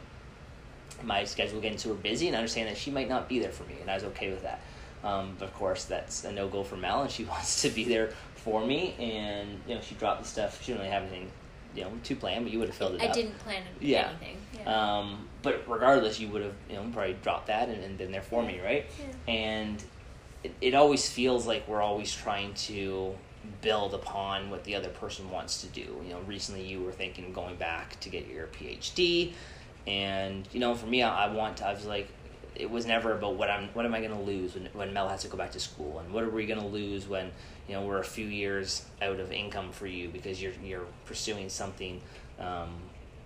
my schedule getting super busy and understand that she might not be there for me, and I was okay with that. Um, of course, that's a no go for Mel, and she wants to be there for me. And you know, she dropped the stuff. She didn't really have anything, you know, to plan, but you would have filled it i up. didn't plan Yeah. anything yeah. Um, but regardless, you would have you know probably dropped that and, and been there for me, right? Yeah. And it, it always feels like we're always trying to build upon what the other person wants to do. You know, recently you were thinking of going back to get your PhD, and you know, for me, I, I want. To, I was like, it was never about what I'm. What am I going to lose when when Mel has to go back to school, and what are we going to lose when you know we're a few years out of income for you because you're you're pursuing something. Um,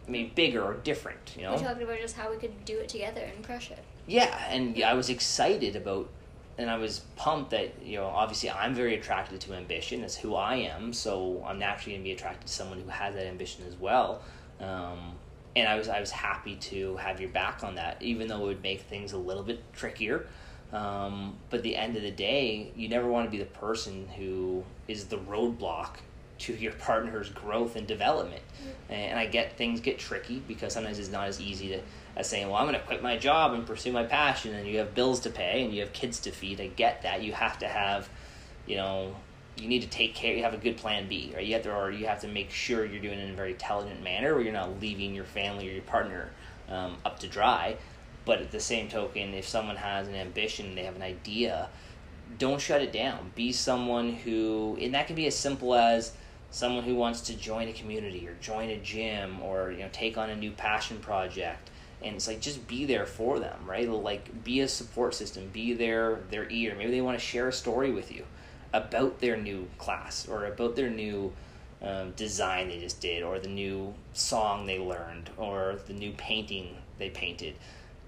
maybe bigger or different, you know. we talked about just how we could do it together and crush it Yeah, and I was excited about, and I was pumped that you know obviously I'm very attracted to ambition. That's who I am. So I'm naturally gonna be attracted to someone who has that ambition as well. Um, and I was I was happy to have your back on that, even though it would make things a little bit trickier. Um, but at the end of the day, you never want to be the person who is the roadblock to your partner's growth and development. And I get things get tricky because sometimes it's not as easy to as saying, "Well, I'm going to quit my job and pursue my passion," and you have bills to pay and you have kids to feed. I get that. You have to have you know, you need to take care. You have a good plan B, right? You have to, or you have to make sure you're doing it in a very intelligent manner, where you're not leaving your family or your partner um, up to dry. But at the same token, if someone has an ambition, they have an idea, don't shut it down. Be someone who, and that can be as simple as someone who wants to join a community or join a gym or you know take on a new passion project. And it's like just be there for them right? Like be a support system be their their ear. Maybe they want to share a story with you about their new class or about their new um, design they just did or the new song they learned or the new painting they painted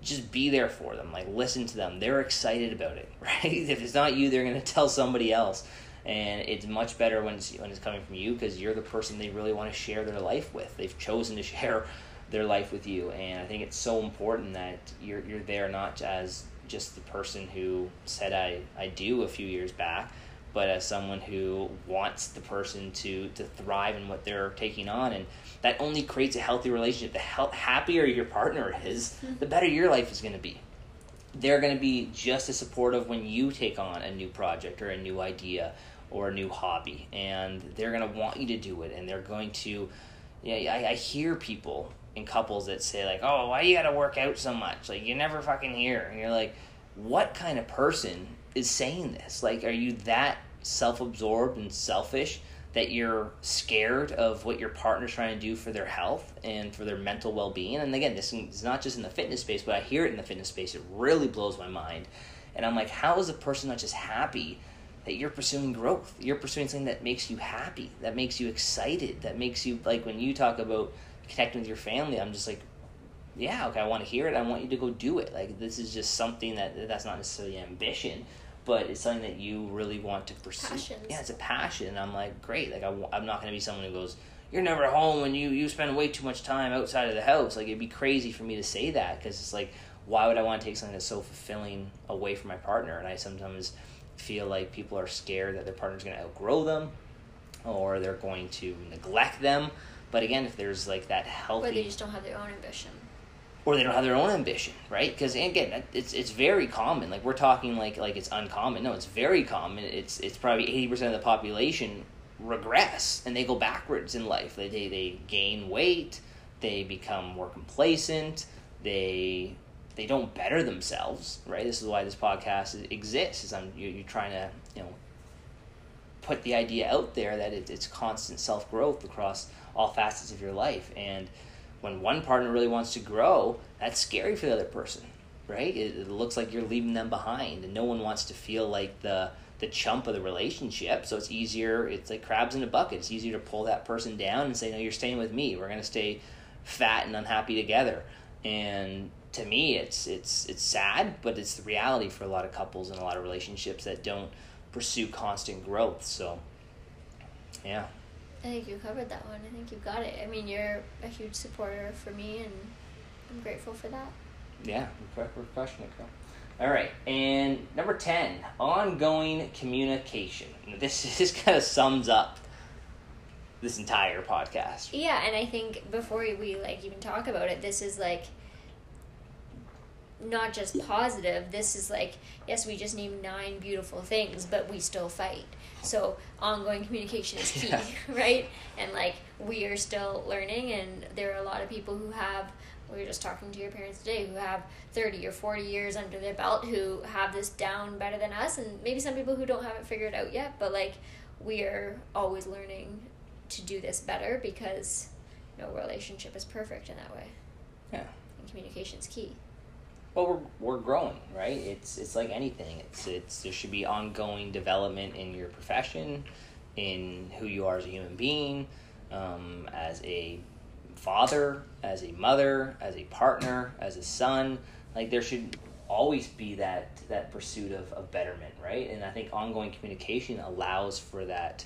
just be there for them like listen to them. They're excited about it right? If it's not you they're going to tell somebody else. And it's much better when it's, when it's coming from you because you're the person they really want to share their life with. They've chosen to share their life with you and i think it's so important that you're, you're there not as just the person who said I, I do a few years back but as someone who wants the person to to thrive in what they're taking on. And that only creates a healthy relationship. The he- happier your partner is the mm-hmm. better your life is going to be. They're going to be just as supportive when you take on a new project or a new idea or a new hobby and they're going to want you to do it and they're going to yeah I, I hear people in couples that say like oh why you got to work out so much? Like you never fucking hear and you're like what kind of person is saying this? Like are you that self-absorbed and selfish that you're scared of what your partner's trying to do for their health and for their mental well-being. And again this is not just in the fitness space but i hear it in the fitness space. It really blows my mind. And i'm like how is a person not just happy that you're pursuing growth? You're pursuing something that makes you happy that makes you excited that makes you like when you talk about connecting with your family i'm just like yeah okay i want to hear it. I want you to go do it. Like this is just something that that's not necessarily ambition but it's something that you really want to pursue. Passions. Yeah, it's a passion. And I'm like, great. Like, I, am not going to be someone who goes, you're never home and you, you spend way too much time outside of the house. Like, it'd be crazy for me to say that because it's like, why would I want to take something that's so fulfilling away from my partner? And I sometimes feel like people are scared that their partner's going to outgrow them or they're going to neglect them. But again, if there's like that healthy. Or they just don't have their own ambition or they don't have their own ambition, right? Because again, it's it's very common. Like we're talking like like it's uncommon. No, it's very common. It's it's probably eighty percent of the population regress and they go backwards in life. They they, they gain weight. They become more complacent. They they don't better themselves, right? This is why this podcast exists. Is I'm you, you're trying to you know put the idea out there that it, it's constant self growth across all facets of your life and when one partner really wants to grow, that's scary for the other person, right? It, it, looks like you're leaving them behind, and no one wants to feel like the the chump of the relationship. So it's easier. It's like crabs in a bucket. It's easier to pull that person down and say, "No, you're staying with me. We're gonna stay fat and unhappy together." And to me, it's it's it's sad, but it's the reality for a lot of couples and a lot of relationships that don't pursue constant growth. So, yeah. I think you covered that one. I think you got it. I mean, you're a huge supporter for me, and I'm grateful for that. Yeah, we're, crushing it, girl. All right, and number 10, ongoing communication. This, this kind of sums up this entire podcast. Yeah, and I think before we like even talk about it, this is like not just positive. This is like, yes, we just named nine beautiful things, but we still fight. So ongoing communication is key, yeah. right? And like we are still learning, and there are a lot of people who have. We were just talking to your parents today who have 30 or 40 years under their belt who have this down better than us, and maybe some people who don't have it figured out yet, but like we are always learning to do this better because no relationship is perfect in that way. Yeah. And communication is key well we're, we're growing right? It's it's like anything. It's it's there should be ongoing development in your profession in who you are as a human being um, as a father as a mother as a partner as a son. Like there should always be that that pursuit of, of betterment right? And i think ongoing communication allows for that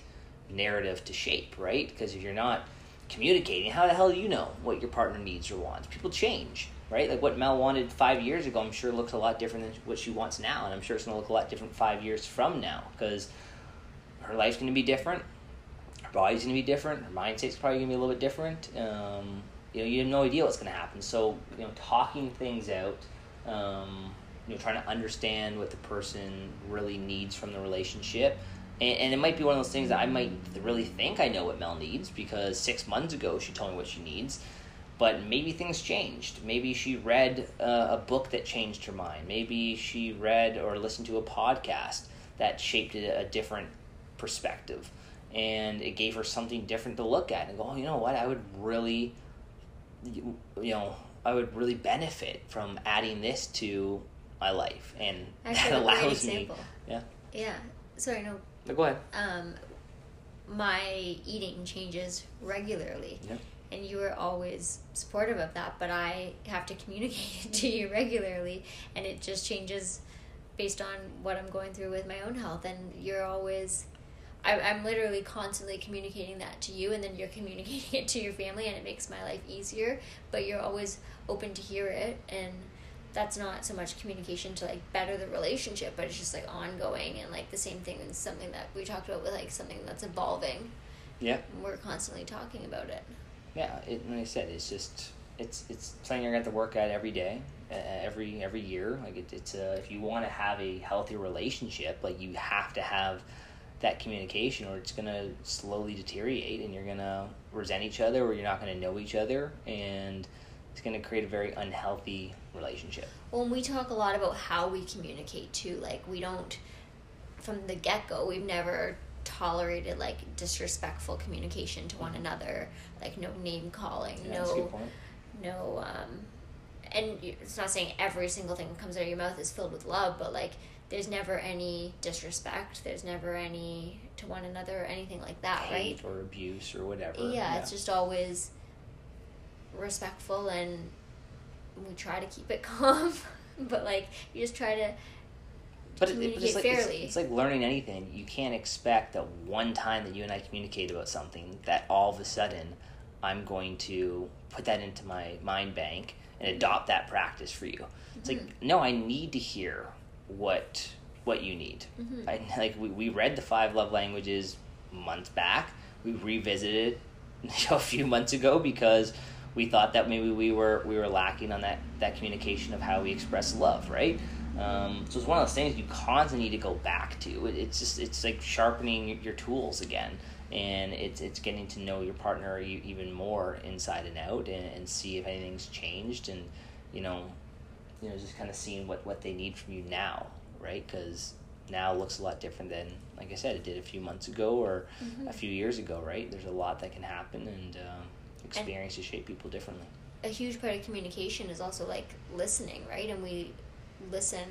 narrative to shape right? Because if you're not communicating how the hell do you know what your partner needs or wants? People change right? Like what Mel wanted five years ago, I'm sure looks a lot different than what she wants now, and I'm sure it's going to look a lot different five years from now because her life's going to be different, her body's going to be different, her mindset's probably going to be a little bit different. Um, you know, you have no idea what's going to happen. So, you know, talking things out, um, you know, trying to understand what the person really needs from the relationship, And, and it might be one of those things that I might really think I know what Mel needs because six months ago she told me what she needs. But maybe things changed. Maybe she read uh, a book that changed her mind. Maybe she read or listened to a podcast that shaped a, a different perspective. And it gave her something different to look at and go, oh, you know what? I would really, you know, I would really benefit from adding this to my life. And Actually, that allows me. Yeah. Yeah. Sorry, no. No, go ahead. Um, my eating changes regularly. Yeah. And you were always supportive of that, but I have to communicate it to you regularly, and it just changes based on what I'm going through with my own health. And you're always, I, I'm literally constantly communicating that to you, and then you're communicating it to your family, and it makes my life easier. But you're always open to hear it, and that's not so much communication to like better the relationship, but it's just like ongoing and like the same thing is something that we talked about with like something that's evolving. Yeah. We're constantly talking about it. Yeah, it, like I said, it's just it's it's something you're gonna have to work at every day, every every year. Like it, it's uh, if you want to have a healthy relationship, like you have to have that communication, or it's gonna slowly deteriorate, and you're gonna resent each other, or you're not gonna know each other, and it's gonna create a very unhealthy relationship. Well, and we talk a lot about how we communicate too. Like we don't from the get go. We've never tolerated like disrespectful communication to one another. Like no name calling, Yeah, no no um and it's not saying every single thing that comes out of your mouth is filled with love but like there's never any disrespect there's never any to one another or anything like that Hate right or abuse or whatever. yeah, it's just always respectful and we try to keep it calm but like you just try to but it, but it's like it's, it's like learning anything. You can't expect that one time that you and I communicate about something that all of a sudden I'm going to put that into my mind bank and adopt that practice for you. It's like no, I need to hear what what you need. Mhm. I, like we, we read the five love languages months back. We revisited it a few months ago because we thought that maybe we were we were lacking on that that communication of how we express love, right? Um, so it's one of those things you constantly need to go back to. It, it's just it's like sharpening your, your tools again, and it's it's getting to know your partner even more inside and out, and, and see if anything's changed, and you know, you know, just kind of seeing what what they need from you now, right? Because now looks a lot different than like I said it did a few months ago or a few years ago, right? There's a lot that can happen, and um, experiences shape people differently. a huge part of communication is also like listening right and we listen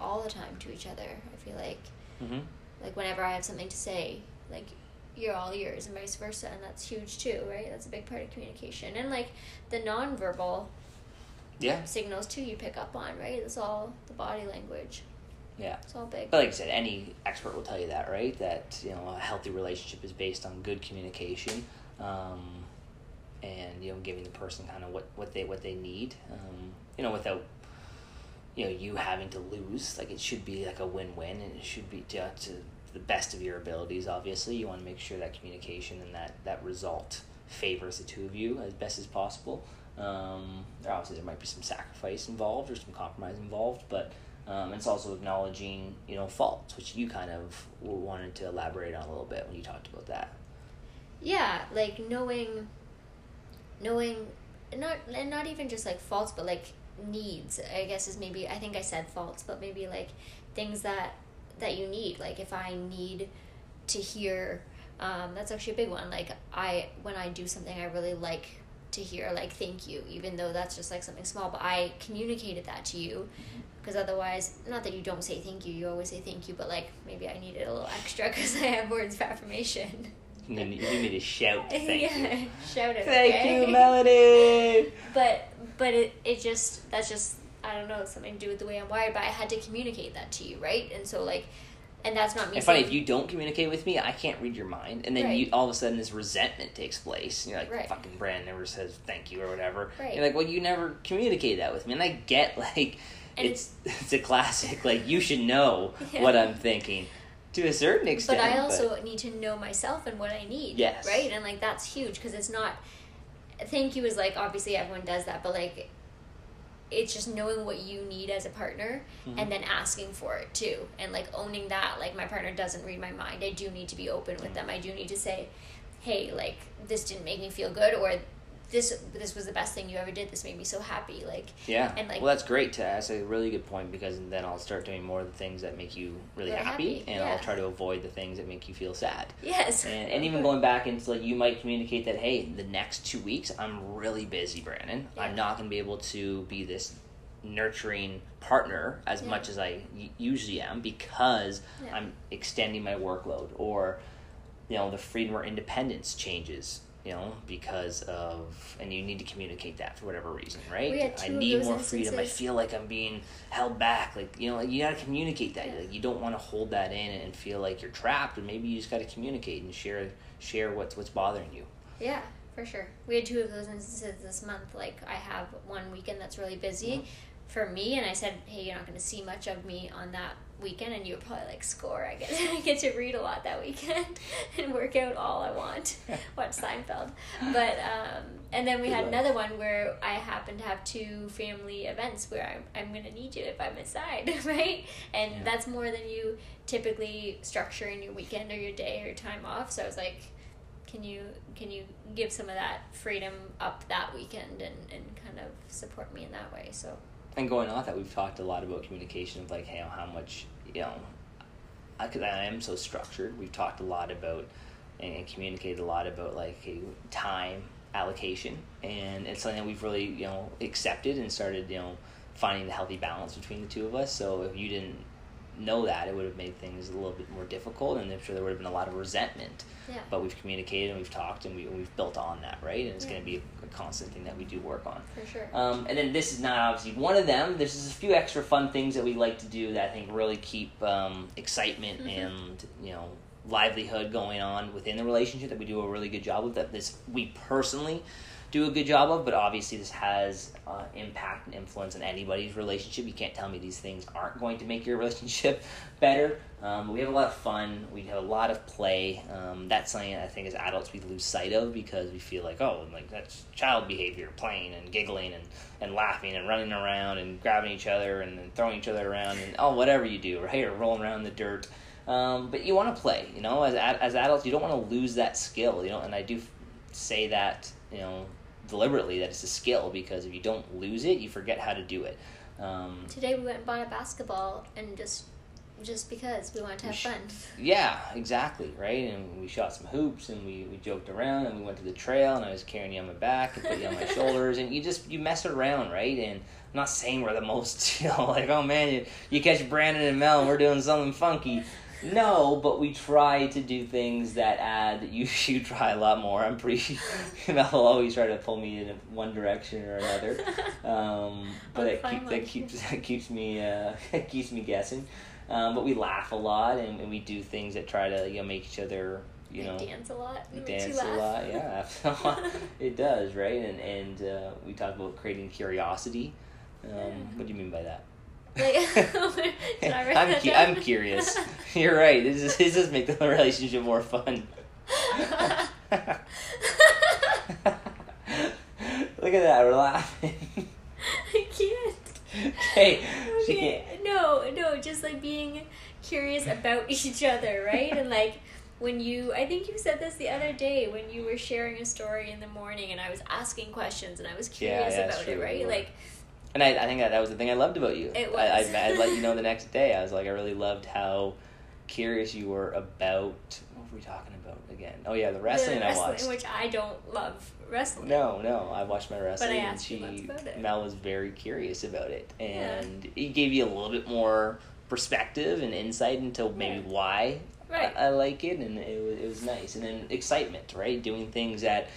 all the time to each other i feel like Mm-hmm. like whenever I have something to say, like you're all ears and vice versa, and that's huge too, right? That's a big part of communication, and like the nonverbal Yeah, signals too you pick up on, right? It's all the body language. yeah. It's all big. But like I said, any expert will tell you that, right? That you know a healthy relationship is based on good communication, um, and you know giving the person kind of what, what they what they need, um, you know, without you know you having to lose. Like it should be like a win win, and it should be to, to the best of your abilities. Obviously, you want to make sure that communication and that that result favors the two of you as best as possible. Um, obviously there might be some sacrifice involved or some compromise involved, but um, it's also acknowledging you know faults, which you kind of wanted to elaborate on a little bit when you talked about that. yeah, like knowing, knowing, not and not even just like faults, but like needs. I guess is maybe I think I said faults, but maybe like things that that you need. Like if I need to hear, um, that's actually a big one. Like I when I do something I really like to hear, like thank you, even though that's just like something small, but I communicated that to you. Because otherwise, not that you don't say thank you, you always say thank you, but like maybe I needed a little extra because I have words of affirmation. And then you need me to shout thank yeah, you. shout it. Thank okay? you, Melody. But but it it just that's just I don't know it's something to do with the way I'm wired. But I had to communicate that to you, right? And so like, and that's not me. And funny, if you don't communicate with me, I can't read your mind, and then Right. you all of a sudden this resentment takes place. And you're like, Right. "Fucking Brand never says thank you or whatever." Right. You're like, "Well, you never communicated that with me," and I get like And it's it's a classic. Like you should know Yeah. what I'm thinking to a certain extent. but I also need to know myself and what I need. Yes. Right? And like that's huge because it's not thank you is like obviously everyone does that, but like it's just knowing what you need as a partner Mhm. and then asking for it too and like owning that like my partner doesn't read my mind i do need to be open with them i do need to say hey like this didn't make me feel good or this this was the best thing you ever did this made me so happy like Yeah. And, like- well, that's great. To, that's a really good point because then I'll start doing more of the things that make you really Really happy, happy, and yeah. I'll try to avoid the things that make you feel sad. yes And, and even going back into like you might communicate that hey, the next two weeks I'm really busy, Brandon. I'm not going to be able to be this nurturing partner as Yeah. much as I y- usually am because Yeah. I'm extending my workload or you know the freedom or independence changes you know because of and you need to communicate that for whatever reason right i need more freedom i feel like i'm being held back like you know like you got to communicate that Yeah. like you don't want to hold that in and feel like you're trapped and maybe you just got to communicate and share share what's what's bothering you Yeah, for sure. We had two of those instances this month. Like I have one weekend that's really busy Mhm. for me, and I said, "Hey, you're not going to see much of me on that weekend," and you were probably like, "Score! I get I get to read a lot that weekend and work out all I want, watch Seinfeld." But um, and then we Good had luck. another one where I happened to have two family events where I'm I'm going to need you if I'm aside, right? And Yeah. that's more than you typically structure in your weekend or your day or time off. So I was like can you can you give some of that freedom up that weekend and, and kind of support me in that way so and going off that we've talked a lot about communication of like hey, how much you know because I am so structured. We've talked a lot about and, and communicated a lot about like hey, time allocation. And it's something that we've really you know accepted and started you know finding the healthy balance between the two of us. So if you didn't know that it would have made things a little bit more difficult and i'm sure there would have been a lot of resentment yeah but we've communicated and we've talked and we, we've built on that right and it's Yeah. going to be a constant thing that we do work on for sure um, and then this is not obviously one of them. There's just a few extra fun things that we like to do that I think really keep um, excitement Mhm. and you know livelihood going on within the relationship that we do a really good job of. That this we personally do a good job of, but obviously this has uh, impact and influence on anybody's relationship. You can't tell me these things aren't going to make your relationship better. Um, we have a lot of fun. We have a lot of play. Um, that's something I think as adults we lose sight of because we feel like oh, like that's child behavior, playing and giggling and, and laughing and running around and grabbing each other and, then throwing each other around and oh whatever you do, right? Or rolling around in the dirt. Um, but you want to play, you know. As as adults, you don't want to lose that skill, you know. And I do say that, you know, deliberately that it's a skill because if you don't lose it, you forget how to do it. Um, today we went and bought a basketball and just just because we wanted to have fun Yeah, exactly, right? And we shot some hoops and we, we joked around and we went to the trail and I was carrying you on my back and put you on my shoulders and you just you mess around, right? And I'm not saying we're the most, you know, like, oh man, you, you catch Brandon and Mel and we're doing something funky. No, but we try to do things that add. You you try a lot more. I'm pretty. Mel will always try to pull me in one direction or another. Um, but it keep, that keeps that keeps me uh, keeps me guessing. Um, but we laugh a lot and, and we do things that try to you know make each other you know dance a lot it dance a lot. Yeah, it does, right? And and uh, we talk about creating curiosity. Um, what do you mean by that? like, I'm cu- I'm curious. You're right. This is this does make the relationship more fun. Look at that, we're laughing. I can't. okay, she Okay, can't. No, no, just like being curious about each other, right? and like when you, I think you said this the other day when you were sharing a story in the morning, and I was asking questions, and I was curious yeah, that's about it, right? Like, And I, I think that, that was the thing I loved about you. It I, was. I, I let you know the next day. I was like, I really loved how curious you were about. We talking about again? Oh yeah, the wrestling, the I watched. which I don't love wrestling. No, no, I watched my wrestling, and asked you lots she about it. Mel was very curious about it, Yeah. and it gave you a little bit more perspective and insight into maybe Right. why Right. I, I like it, and it was it was nice, and then excitement, right? Doing things that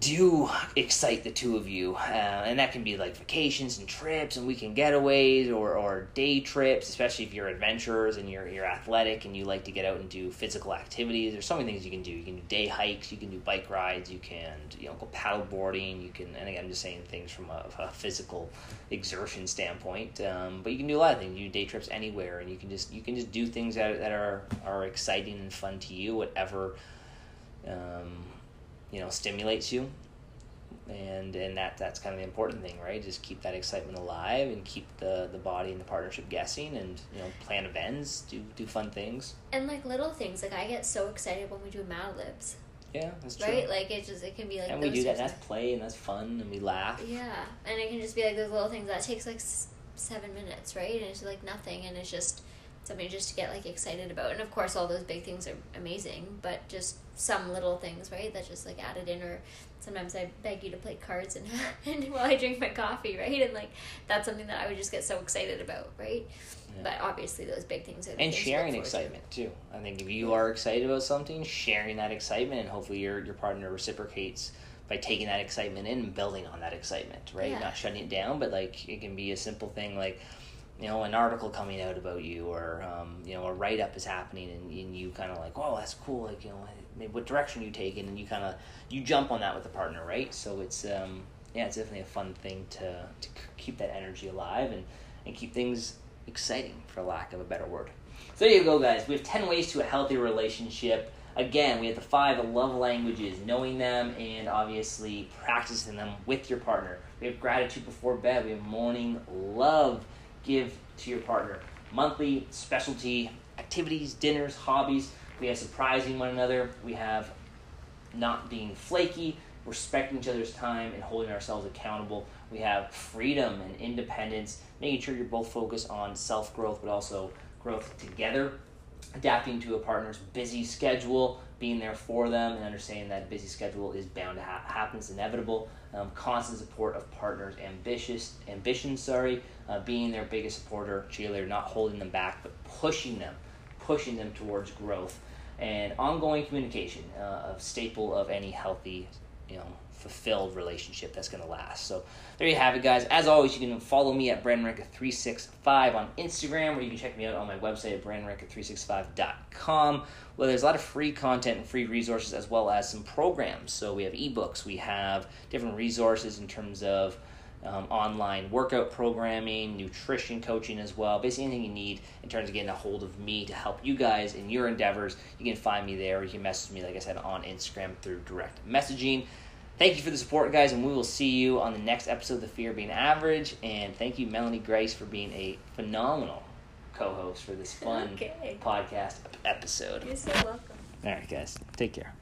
do excite the two of you, uh, and that can be like vacations and trips and weekend getaways or, or day trips, especially if you're adventurers and you're you're athletic and you like to get out and do physical activities. There's so many things you can do. You can do day hikes, you can do bike rides, you can you know go paddle boarding. You can, and again, I'm just saying things from a, a physical exertion standpoint. Um, but you can do a lot of things. You do day trips anywhere, and you can just you can just do things that that are are exciting and fun to you, whatever um, you know stimulates you and and that that's kind of the important thing, right? Just keep that excitement alive and keep the the body and the partnership guessing, and you know plan events, do do fun things. And like little things, like I get so excited when we do Mad Libs. Yeah, that's true. Right, like it just it can be like and we do that. That's play and that's fun, and we laugh. Yeah, and it can just be like those little things that takes like s- seven minutes, right? And it's like nothing, and it's just something just to get like excited about. And of course, all those big things are amazing, but just some little things, right? That just like added in, or sometimes I beg you to play cards and and while I drink my coffee, right? And like that's something that I would just get so excited about, right? Yeah. But obviously, those big things and things sharing to. excitement too. I think if you are excited about something, sharing that excitement, and hopefully your your partner reciprocates by taking that excitement in and building on that excitement, right? Yeah. Not shutting it down, but like it can be a simple thing like you know an article coming out about you or um, you know a write up is happening and, and you kind of like oh that's cool like you know maybe what direction you take and you kind of you jump on that with a partner right? So it's um, yeah it's definitely a fun thing to, to keep that energy alive and, and keep things exciting for lack of a better word. So there you go guys. We have 10 ways to a healthy relationship. Again we have the five love languages knowing them and obviously practicing them with your partner. We have gratitude before bed. We have morning love give to your partner. Monthly specialty activities dinners hobbies. We have surprising one another. We have not being flaky respecting each other's time and holding ourselves accountable. We have freedom and independence. Making sure you're both focused on self-growth but also growth together. Adapting to a partner's busy schedule, being there for them, and understanding that busy schedule is bound to ha- happen, it's inevitable. Um, constant support of partners' ambitious ambitions. Sorry, uh, being their biggest supporter, cheerleader, not holding them back, but pushing them, pushing them towards growth, and ongoing communication, uh, a staple of any healthy, you know, fulfilled relationship that's going to last. So there you have it, guys. As always, you can follow me at BrandonRenka365 on Instagram, or you can check me out on my website at BrandonRenka365.com, where there's a lot of free content and free resources, as well as some programs. So we have ebooks, we have different resources in terms of um, online workout programming, nutrition coaching as well. Basically, anything you need in terms of getting a hold of me to help you guys in your endeavors, you can find me there. Or you can message me, like I said, on Instagram through direct messaging. Thank you for the support, guys, and we will see you on the next episode of The Fear of Being Average. And thank you, Melanie Grace, for being a phenomenal co host for this fun Okay. podcast episode. You're so welcome. All right, guys, take care.